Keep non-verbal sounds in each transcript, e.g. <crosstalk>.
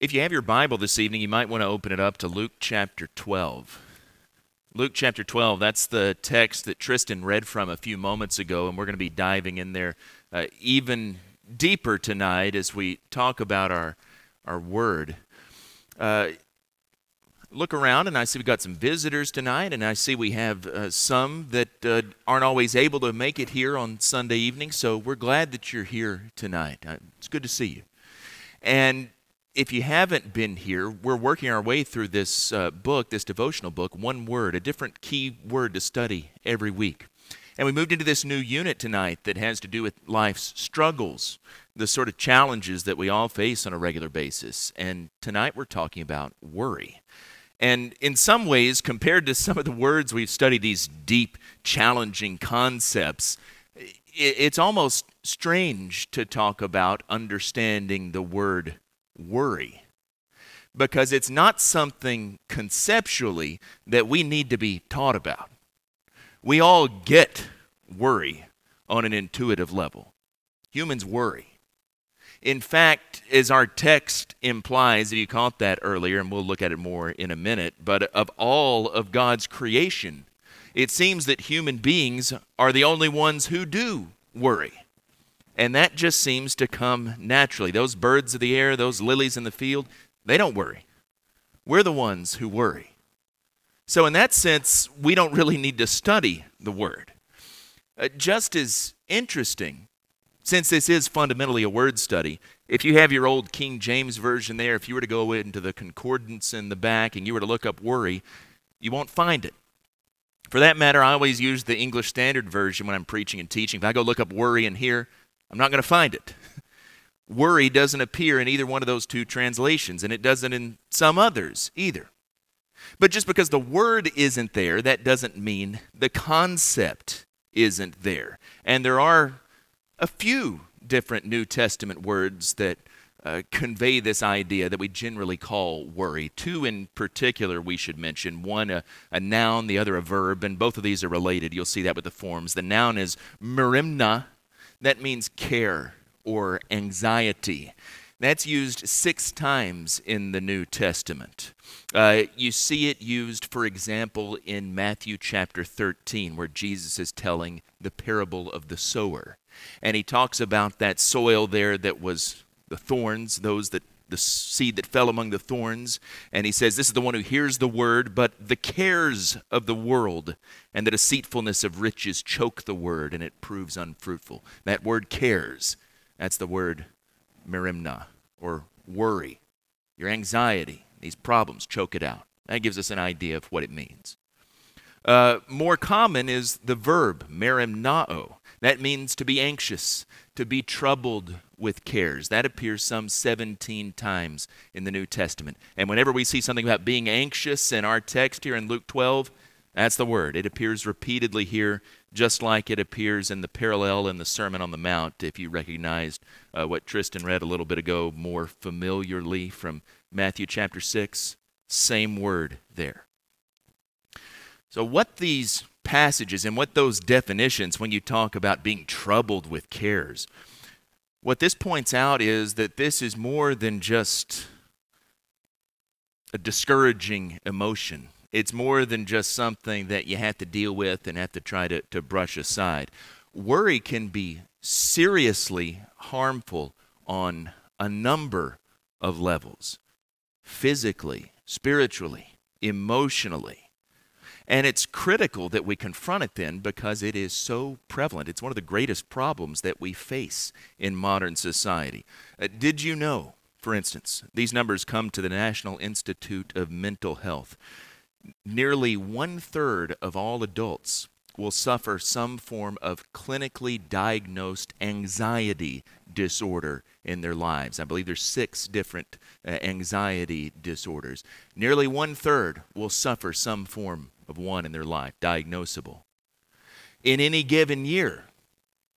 If you have your Bible this evening, you might want to open it up to Luke chapter 12. Luke chapter 12, that's the text that Tristan read from a few moments ago, and we're going to be diving in there uh, even deeper tonight as we talk about our, our word. Uh, look around, and I see we've got some visitors tonight, and I see we have uh, some that uh, aren't always able to make it here on Sunday evening, so we're glad that you're here tonight. Uh, it's good to see you. And if you haven't been here, we're working our way through this uh, book, this devotional book, one word, a different key word to study every week. And we moved into this new unit tonight that has to do with life's struggles, the sort of challenges that we all face on a regular basis. And tonight we're talking about worry. And in some ways, compared to some of the words we've studied, these deep, challenging concepts, it's almost strange to talk about understanding the word worry because it's not something conceptually that we need to be taught about. We all get worry on an intuitive level. Humans worry. In fact, as our text implies, if you caught that earlier, and we'll look at it more in a minute, but of all of God's creation, it seems that human beings are the only ones who do worry. And that just seems to come naturally. Those birds of the air, those lilies in the field, they don't worry. We're the ones who worry. So, in that sense, we don't really need to study the Word. Uh, just as interesting, since this is fundamentally a word study, if you have your old King James Version there, if you were to go into the concordance in the back and you were to look up worry, you won't find it. For that matter, I always use the English Standard Version when I'm preaching and teaching. If I go look up worry in here, I'm not going to find it. Worry doesn't appear in either one of those two translations, and it doesn't in some others either. But just because the word isn't there, that doesn't mean the concept isn't there. And there are a few different New Testament words that uh, convey this idea that we generally call worry. Two in particular we should mention one a, a, noun, the other a verb, and both of these are related. You'll see that with the forms. The noun is merimna, that means care or anxiety. That's used six times in the New Testament. Uh, you see it used, for example, in Matthew chapter 13, where Jesus is telling the parable of the sower. And he talks about that soil there that was the thorns, those that the seed that fell among the thorns. And he says, This is the one who hears the word, but the cares of the world and the deceitfulness of riches choke the word, and it proves unfruitful. That word cares, that's the word merimna, or worry. Your anxiety, these problems, choke it out. That gives us an idea of what it means. Uh, more common is the verb merimnao. That means to be anxious, to be troubled with cares. That appears some 17 times in the New Testament. And whenever we see something about being anxious in our text here in Luke 12, that's the word. It appears repeatedly here, just like it appears in the parallel in the Sermon on the Mount, if you recognized uh, what Tristan read a little bit ago more familiarly from Matthew chapter 6. Same word there. So, what these passages and what those definitions, when you talk about being troubled with cares, what this points out is that this is more than just a discouraging emotion. It's more than just something that you have to deal with and have to try to, to brush aside. Worry can be seriously harmful on a number of levels physically, spiritually, emotionally. And it's critical that we confront it then because it is so prevalent. It's one of the greatest problems that we face in modern society. Uh, did you know, for instance, these numbers come to the National Institute of Mental Health? Nearly one third of all adults will suffer some form of clinically diagnosed anxiety disorder in their lives. I believe there's six different uh, anxiety disorders. Nearly one third will suffer some form of one in their life, diagnosable. In any given year,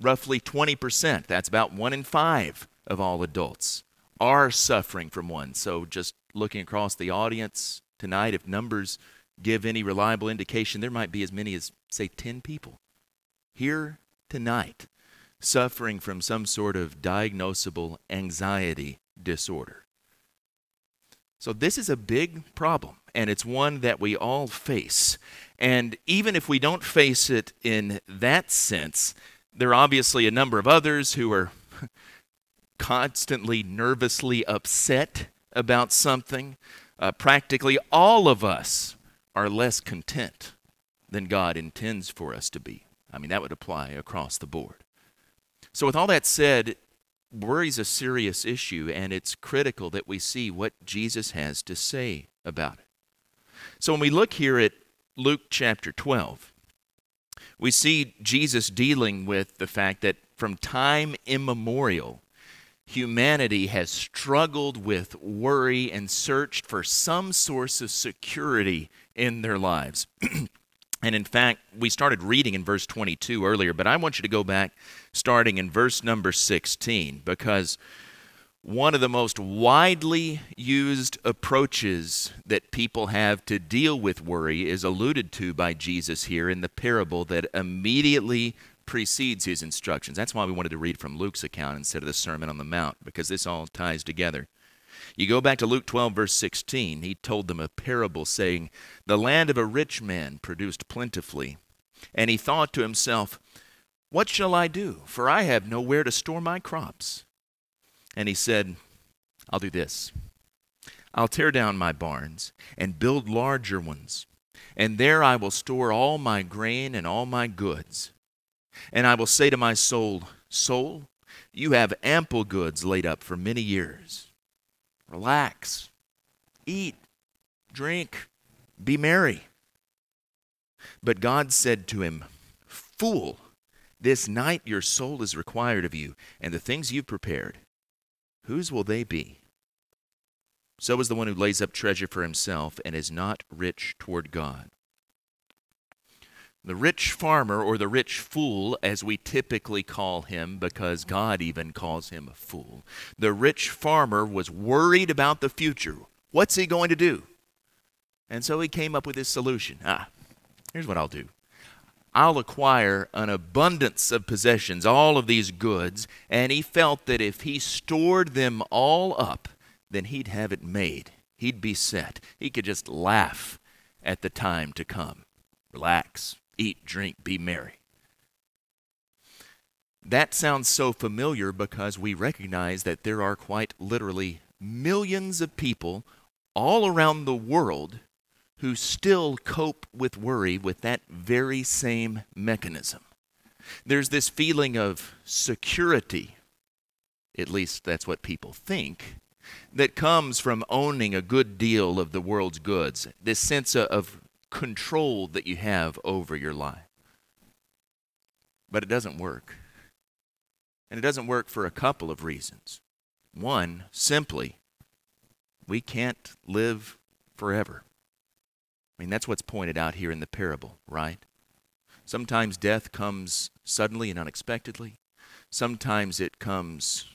roughly 20%, that's about one in five of all adults, are suffering from one. So just looking across the audience tonight, if numbers give any reliable indication, there might be as many as, say, 10 people here tonight suffering from some sort of diagnosable anxiety disorder. So, this is a big problem, and it's one that we all face. And even if we don't face it in that sense, there are obviously a number of others who are <laughs> constantly nervously upset about something. Uh, practically all of us are less content than God intends for us to be. I mean, that would apply across the board. So, with all that said, worry is a serious issue, and it's critical that we see what Jesus has to say about it. So, when we look here at Luke chapter 12, we see Jesus dealing with the fact that from time immemorial, humanity has struggled with worry and searched for some source of security in their lives. <clears throat> and in fact, we started reading in verse 22 earlier, but I want you to go back starting in verse number 16 because one of the most widely used approaches that people have to deal with worry is alluded to by Jesus here in the parable that immediately precedes his instructions. That's why we wanted to read from Luke's account instead of the Sermon on the Mount, because this all ties together. You go back to Luke 12, verse 16. He told them a parable saying, The land of a rich man produced plentifully. And he thought to himself, What shall I do? For I have nowhere to store my crops. And he said, I'll do this I'll tear down my barns and build larger ones, and there I will store all my grain and all my goods. And I will say to my soul, Soul, you have ample goods laid up for many years. Relax, eat, drink, be merry. But God said to him, Fool, this night your soul is required of you, and the things you've prepared, whose will they be? So is the one who lays up treasure for himself and is not rich toward God. The rich farmer, or the rich fool, as we typically call him, because God even calls him a fool, the rich farmer was worried about the future. What's he going to do? And so he came up with this solution. Ah, here's what I'll do I'll acquire an abundance of possessions, all of these goods, and he felt that if he stored them all up, then he'd have it made. He'd be set. He could just laugh at the time to come. Relax eat, drink, be merry. That sounds so familiar because we recognize that there are quite literally millions of people all around the world who still cope with worry with that very same mechanism. There's this feeling of security, at least that's what people think, that comes from owning a good deal of the world's goods. This sense of control that you have over your life. But it doesn't work. And it doesn't work for a couple of reasons. One, simply, we can't live forever. I mean, that's what's pointed out here in the parable, right? Sometimes death comes suddenly and unexpectedly. Sometimes it comes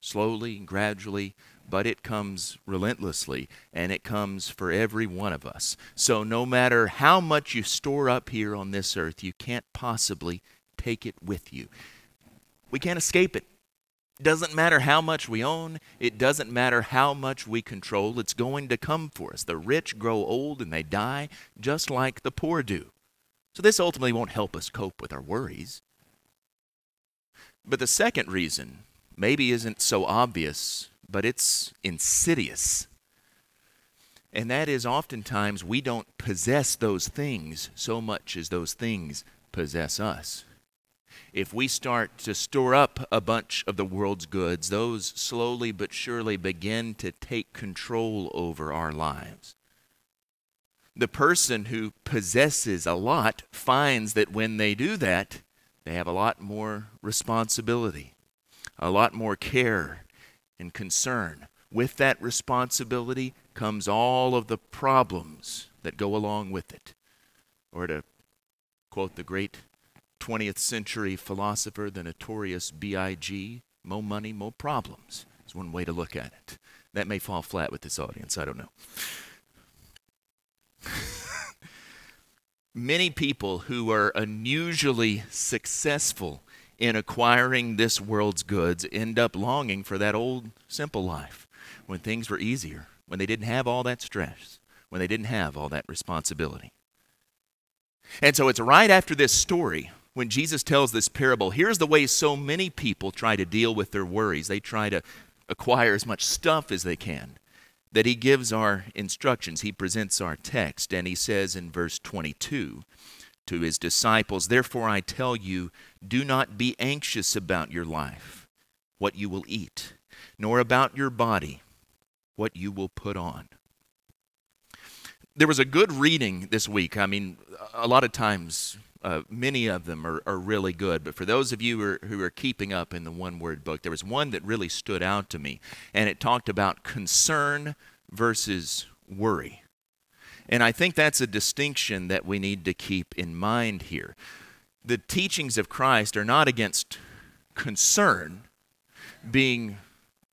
slowly and gradually but it comes relentlessly and it comes for every one of us. So, no matter how much you store up here on this earth, you can't possibly take it with you. We can't escape it. Doesn't matter how much we own, it doesn't matter how much we control, it's going to come for us. The rich grow old and they die just like the poor do. So, this ultimately won't help us cope with our worries. But the second reason maybe isn't so obvious but it's insidious. And that is oftentimes we don't possess those things so much as those things possess us. If we start to store up a bunch of the world's goods, those slowly but surely begin to take control over our lives. The person who possesses a lot finds that when they do that, they have a lot more responsibility, a lot more care, and concern. With that responsibility comes all of the problems that go along with it. Or to quote the great 20th century philosopher, the notorious B.I.G., more money, more problems is one way to look at it. That may fall flat with this audience, I don't know. <laughs> Many people who are unusually successful in acquiring this world's goods end up longing for that old simple life when things were easier, when they didn't have all that stress, when they didn't have all that responsibility. And so it's right after this story when Jesus tells this parable. Here's the way so many people try to deal with their worries. They try to acquire as much stuff as they can. That he gives our instructions. He presents our text, and he says in verse 22 to his disciples, Therefore I tell you, do not be anxious about your life, what you will eat, nor about your body, what you will put on. There was a good reading this week. I mean, a lot of times, uh, many of them are, are really good. But for those of you who are, who are keeping up in the one word book, there was one that really stood out to me. And it talked about concern versus worry. And I think that's a distinction that we need to keep in mind here. The teachings of Christ are not against concern, being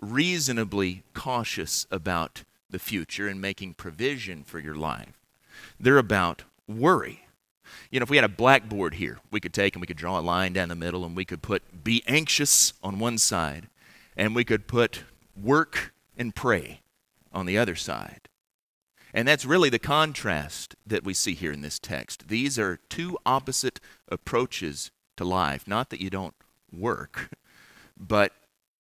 reasonably cautious about the future and making provision for your life. They're about worry. You know, if we had a blackboard here, we could take and we could draw a line down the middle and we could put be anxious on one side and we could put work and pray on the other side. And that's really the contrast that we see here in this text. These are two opposite approaches to life. Not that you don't work, but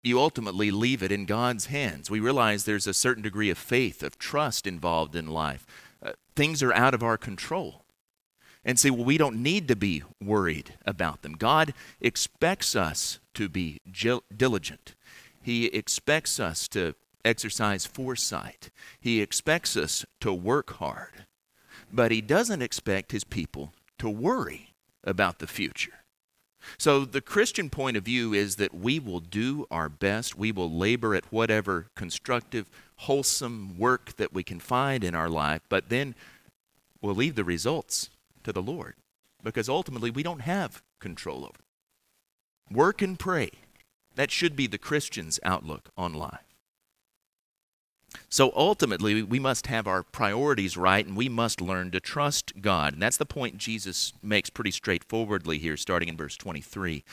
you ultimately leave it in God's hands. We realize there's a certain degree of faith, of trust involved in life. Uh, things are out of our control. And say, well, we don't need to be worried about them. God expects us to be diligent. He expects us to exercise foresight. He expects us to work hard, but He doesn't expect His people to worry about the future. So, the Christian point of view is that we will do our best. We will labor at whatever constructive, wholesome work that we can find in our life, but then we'll leave the results to the Lord because ultimately we don't have control over it. Work and pray. That should be the Christian's outlook on life. So ultimately, we must have our priorities right and we must learn to trust God. And that's the point Jesus makes pretty straightforwardly here, starting in verse 23.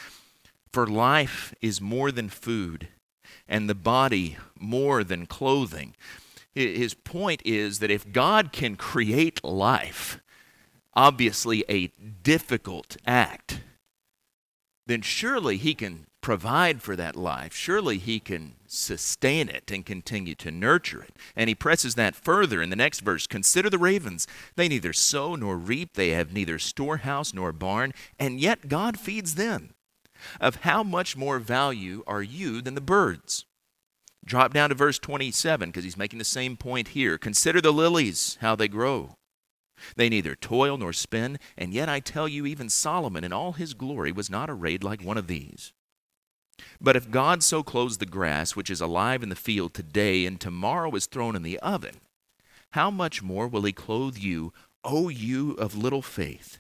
For life is more than food, and the body more than clothing. His point is that if God can create life, obviously a difficult act, then surely He can provide for that life. Surely He can sustain it and continue to nurture it. And He presses that further in the next verse Consider the ravens. They neither sow nor reap, they have neither storehouse nor barn, and yet God feeds them. Of how much more value are you than the birds? Drop down to verse 27 because he's making the same point here. Consider the lilies, how they grow. They neither toil nor spin, and yet I tell you, even Solomon in all his glory was not arrayed like one of these. But if God so clothes the grass, which is alive in the field today and tomorrow is thrown in the oven, how much more will he clothe you, O you of little faith?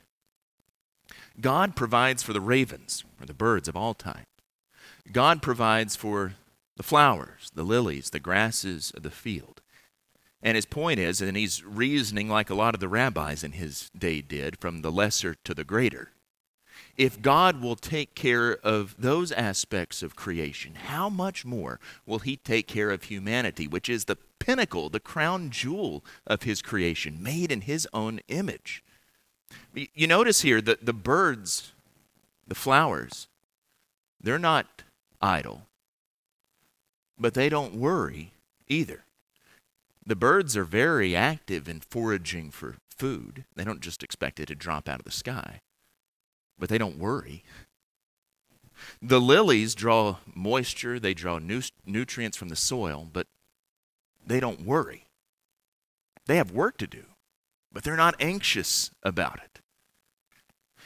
God provides for the ravens, or the birds of all time. God provides for the flowers, the lilies, the grasses of the field. And his point is, and he's reasoning like a lot of the rabbis in his day did, from the lesser to the greater if God will take care of those aspects of creation, how much more will He take care of humanity, which is the pinnacle, the crown jewel of His creation, made in His own image? You notice here that the birds, the flowers, they're not idle, but they don't worry either. The birds are very active in foraging for food. They don't just expect it to drop out of the sky but they don't worry. The lilies draw moisture, they draw nu- nutrients from the soil, but they don't worry. They have work to do, but they're not anxious about it.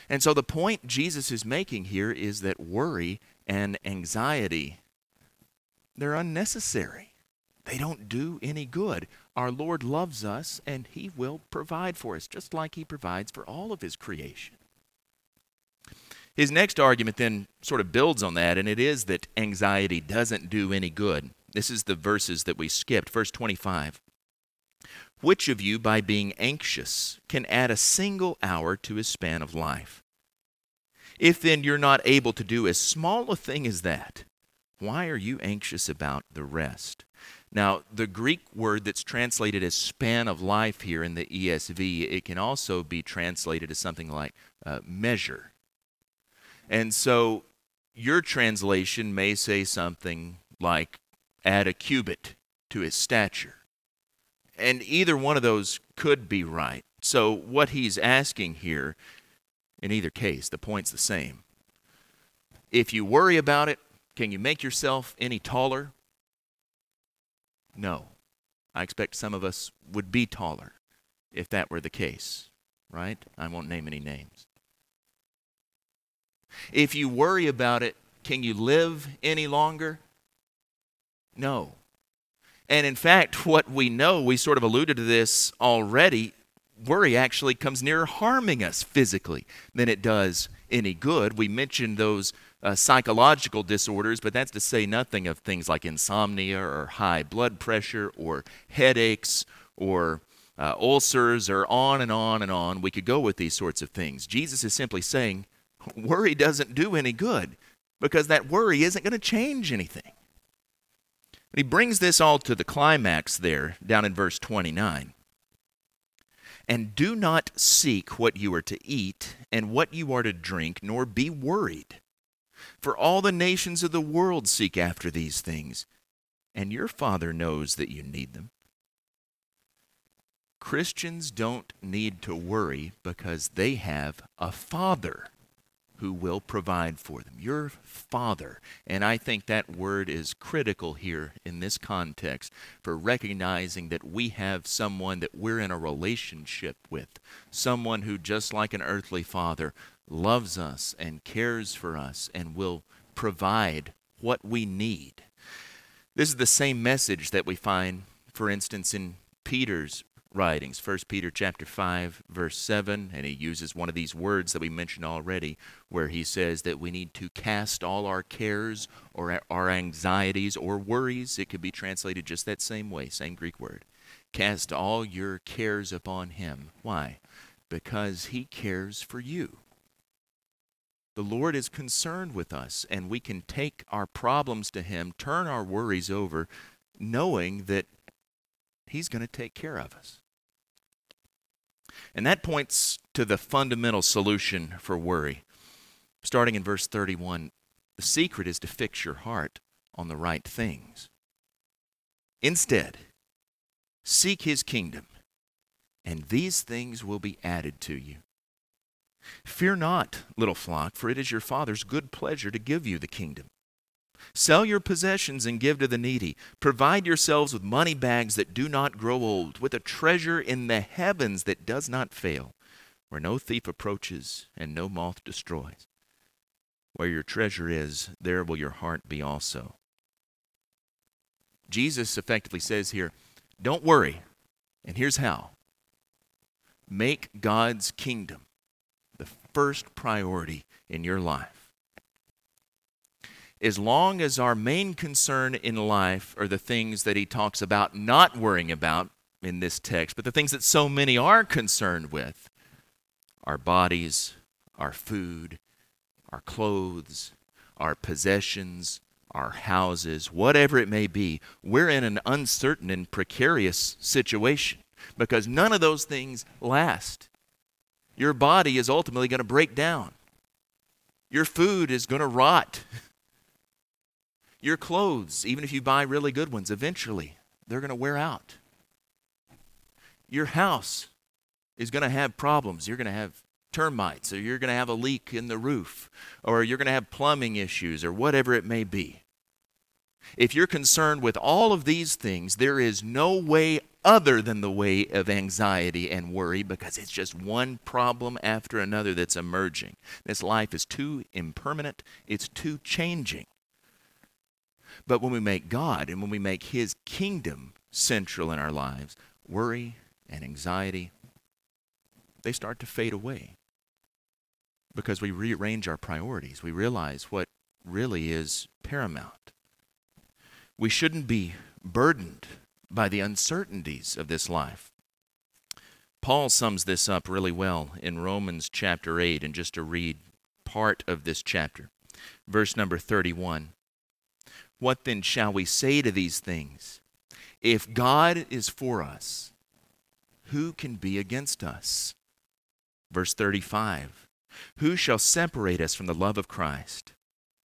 And so the point Jesus is making here is that worry and anxiety they're unnecessary. They don't do any good. Our Lord loves us and he will provide for us just like he provides for all of his creation. His next argument then sort of builds on that, and it is that anxiety doesn't do any good. This is the verses that we skipped. Verse 25. Which of you, by being anxious, can add a single hour to his span of life? If then you're not able to do as small a thing as that, Why are you anxious about the rest? Now, the Greek word that's translated as span of life here in the ESV, it can also be translated as something like uh, measure. And so your translation may say something like add a cubit to his stature. And either one of those could be right. So, what he's asking here, in either case, the point's the same. If you worry about it, can you make yourself any taller? No. I expect some of us would be taller if that were the case, right? I won't name any names. If you worry about it, can you live any longer? No. And in fact, <laughs> what we know, we sort of alluded to this already, worry actually comes nearer harming us physically than it does any good. We mentioned those uh, psychological disorders, but that's to say nothing of things like insomnia or high blood pressure or headaches or uh, ulcers or on and on and on. We could go with these sorts of things. Jesus is simply saying, <laughs> worry doesn't do any good because that worry isn't going to change anything. But he brings this all to the climax there, down in verse 29. And do not seek what you are to eat and what you are to drink, nor be worried. For all the nations of the world seek after these things, and your Father knows that you need them. Christians don't need to worry because they have a Father who will provide for them. Your Father. And I think that word is critical here in this context for recognizing that we have someone that we're in a relationship with. Someone who, just like an earthly father, loves us and cares for us and will provide what we need. This is the same message that we find, for instance, in Peter's writings. 1 peter chapter 5 verse 7 and he uses one of these words that we mentioned already where he says that we need to cast all our cares or our anxieties or worries it could be translated just that same way same greek word cast all your cares upon him. Why? Because he cares for you the Lord is concerned with us, and we can take our problems to Him, turn our worries over, knowing that He's going to take care of us. And that points to the fundamental solution for worry. Starting in verse 31, the secret is to fix your heart on the right things. Instead, seek his kingdom, and these things will be added to you. Fear not, little flock, for it is your Father's good pleasure to give you the kingdom. Sell your possessions and give to the needy. Provide yourselves with money bags that do not grow old, with a treasure in the heavens that does not fail, where no thief approaches and no moth destroys. Where your treasure is, there will your heart be also. Jesus effectively says here, don't worry. And here's how make God's kingdom the first priority in your life as long as our main concern in life are the things that he talks about not worrying about in this text, but the things that so many are concerned with our bodies, our food, our clothes, our possessions, our houses, whatever it may be, we're in an uncertain and precarious situation because none of those things last. Your body is ultimately going to break down. Your food is going to rot. <laughs> Your clothes, even if you buy really good ones, eventually they're going to wear out. Your house is going to have problems. You're going to have termites, or you're going to have a leak in the roof, or you're going to have plumbing issues, or whatever it may be. If you're concerned with all of these things, there is no way other than the way of anxiety and worry because it's just one problem after another that's emerging. This life is too impermanent, it's too changing. But when we make God and when we make His kingdom central in our lives, worry and anxiety, they start to fade away because we rearrange our priorities. We realize what really is paramount. We shouldn't be burdened by the uncertainties of this life. Paul sums this up really well in Romans chapter 8, and just to read part of this chapter. Verse number 31 What then shall we say to these things? If God is for us, who can be against us? Verse 35 Who shall separate us from the love of Christ?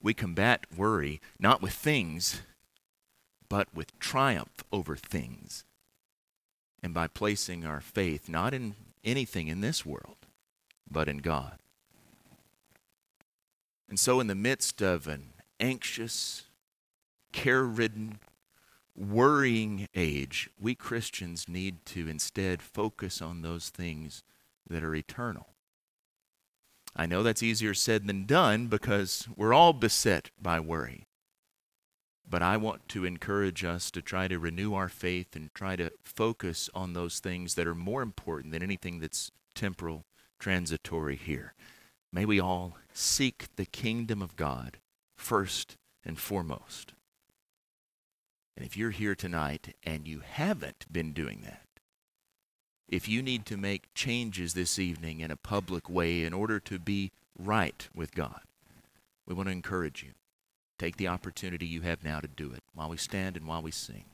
We combat worry not with things, but with triumph over things. And by placing our faith not in anything in this world, but in God. And so, in the midst of an anxious, care ridden, worrying age, we Christians need to instead focus on those things that are eternal. I know that's easier said than done because we're all beset by worry. But I want to encourage us to try to renew our faith and try to focus on those things that are more important than anything that's temporal, transitory here. May we all seek the kingdom of God first and foremost. And if you're here tonight and you haven't been doing that, if you need to make changes this evening in a public way in order to be right with God, we want to encourage you. Take the opportunity you have now to do it while we stand and while we sing.